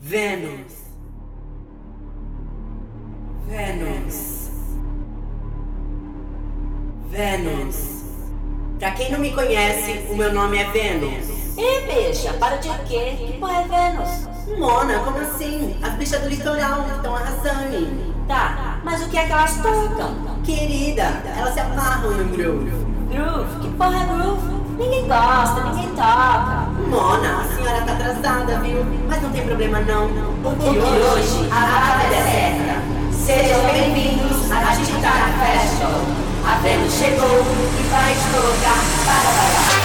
Vênus. Vênus. Vênus. Pra quem não me conhece, o meu nome é Vênus. Ê, beija. para de quê? Que porra é Vênus? Mona, como assim? As bichas do litoral estão arrasando. Tá, mas o que é que elas tocam? Querida, elas se amarram no groove. Groove? Que porra é groove? Ninguém gosta, ninguém toca. Mona, a senhora tá atrasada, viu? Mas não tem problema não. Porque hoje a data é certa. Sejam bem-vindos à Digital Fashion. A Vênus chegou e vai te colocar para bailar.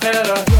better.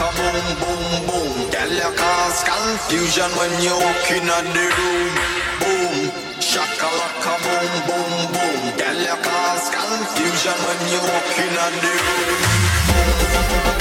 kaboom, boom, boom. Girl, you cause confusion when you walk in the room. Boom, shakalaka, boom, boom, boom. Girl, you cause confusion when you walk in the room. Boom.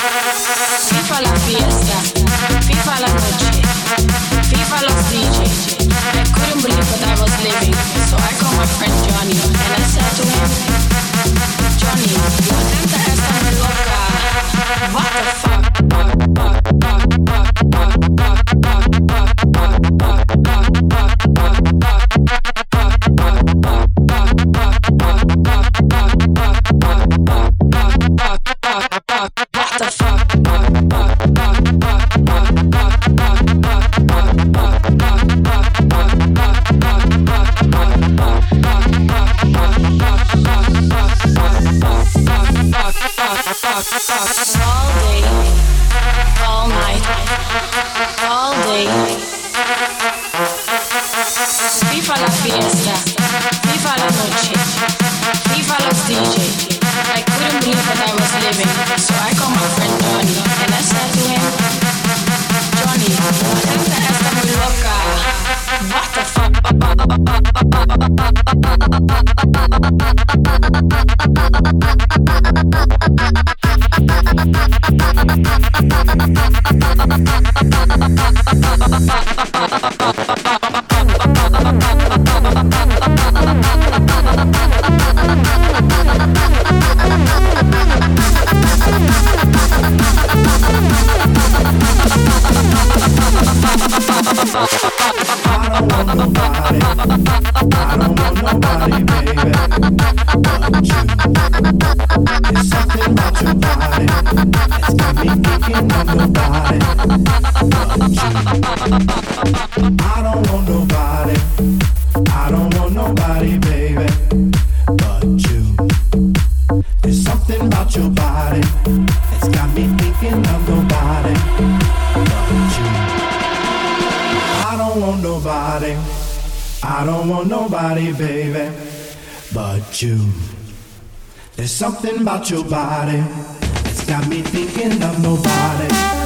FIFA la fiesta, I couldn't believe I was living, so I called my friend Johnny and I said to loca. What the fuck? fuck, fuck. baby, but you. There's something about your body that's got me thinking of nobody.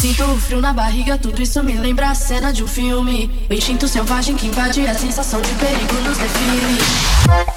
Sinto o frio na barriga, tudo isso me lembra a cena de um filme. O instinto selvagem que invade a sensação de perigo nos define.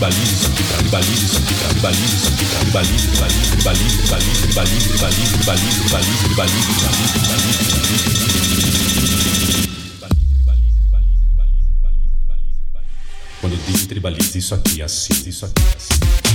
Quando diz tribalize isso aqui, assim, isso aqui, assim.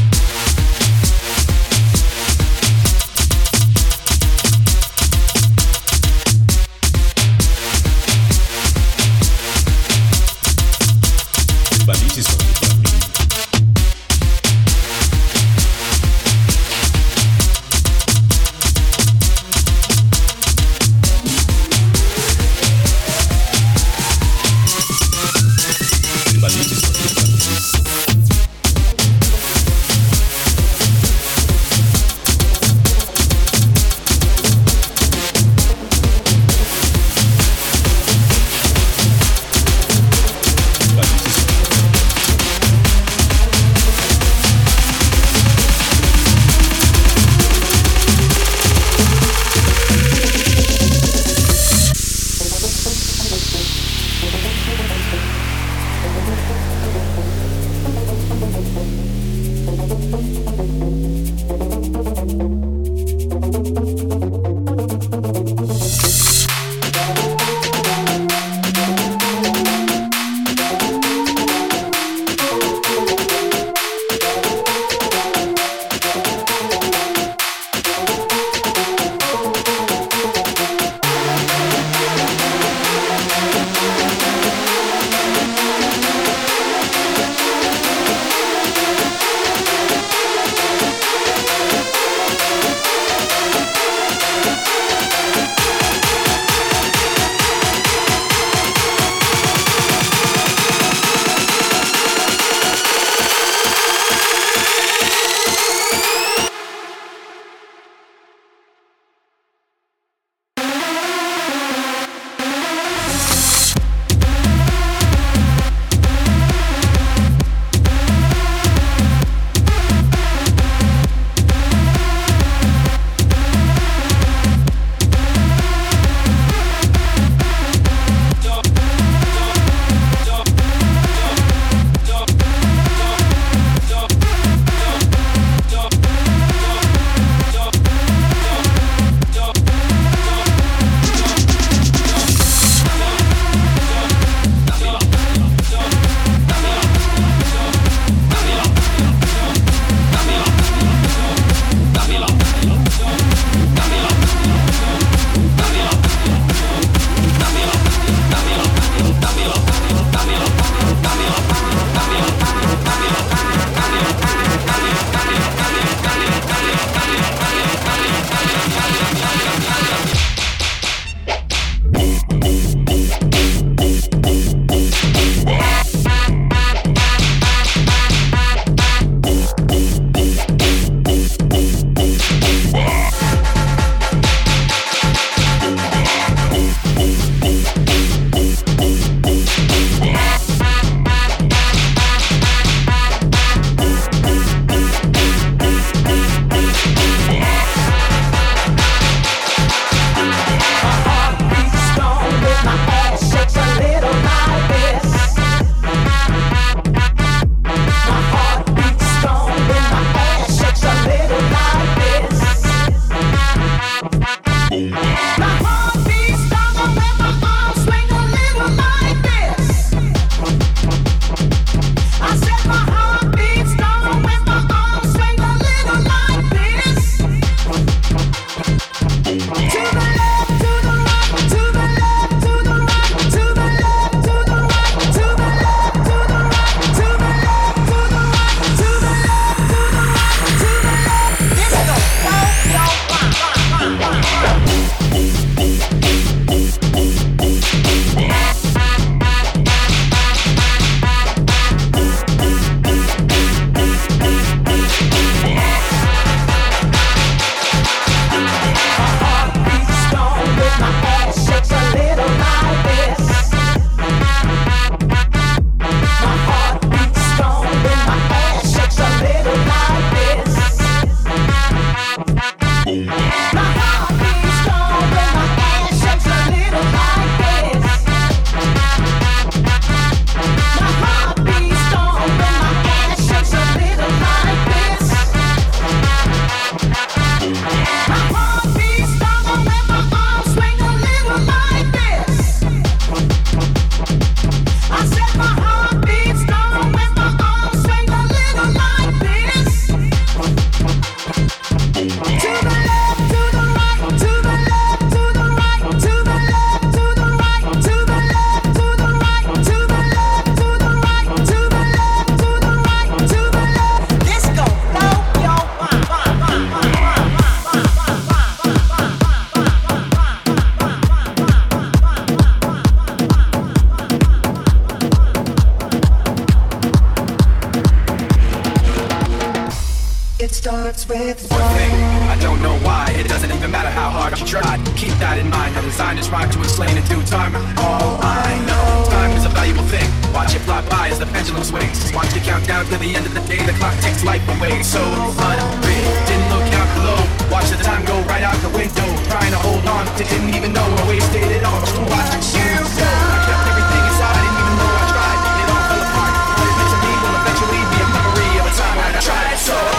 starts with one thing. I don't know why. It doesn't even matter how hard you try. Keep that in mind. I designed this rhyme to explain in due time. All I know, time is a valuable thing. Watch it fly by as the pendulum swings. Watch it count down to the end of the day. The clock takes life away. So unreal. Didn't look out below. Watch the time go right out the window. Trying to hold on to didn't even know I wasted it all. Just to watch you go. I kept everything inside. didn't even know I tried. It all fell apart. me will eventually be a memory of a time when I tried so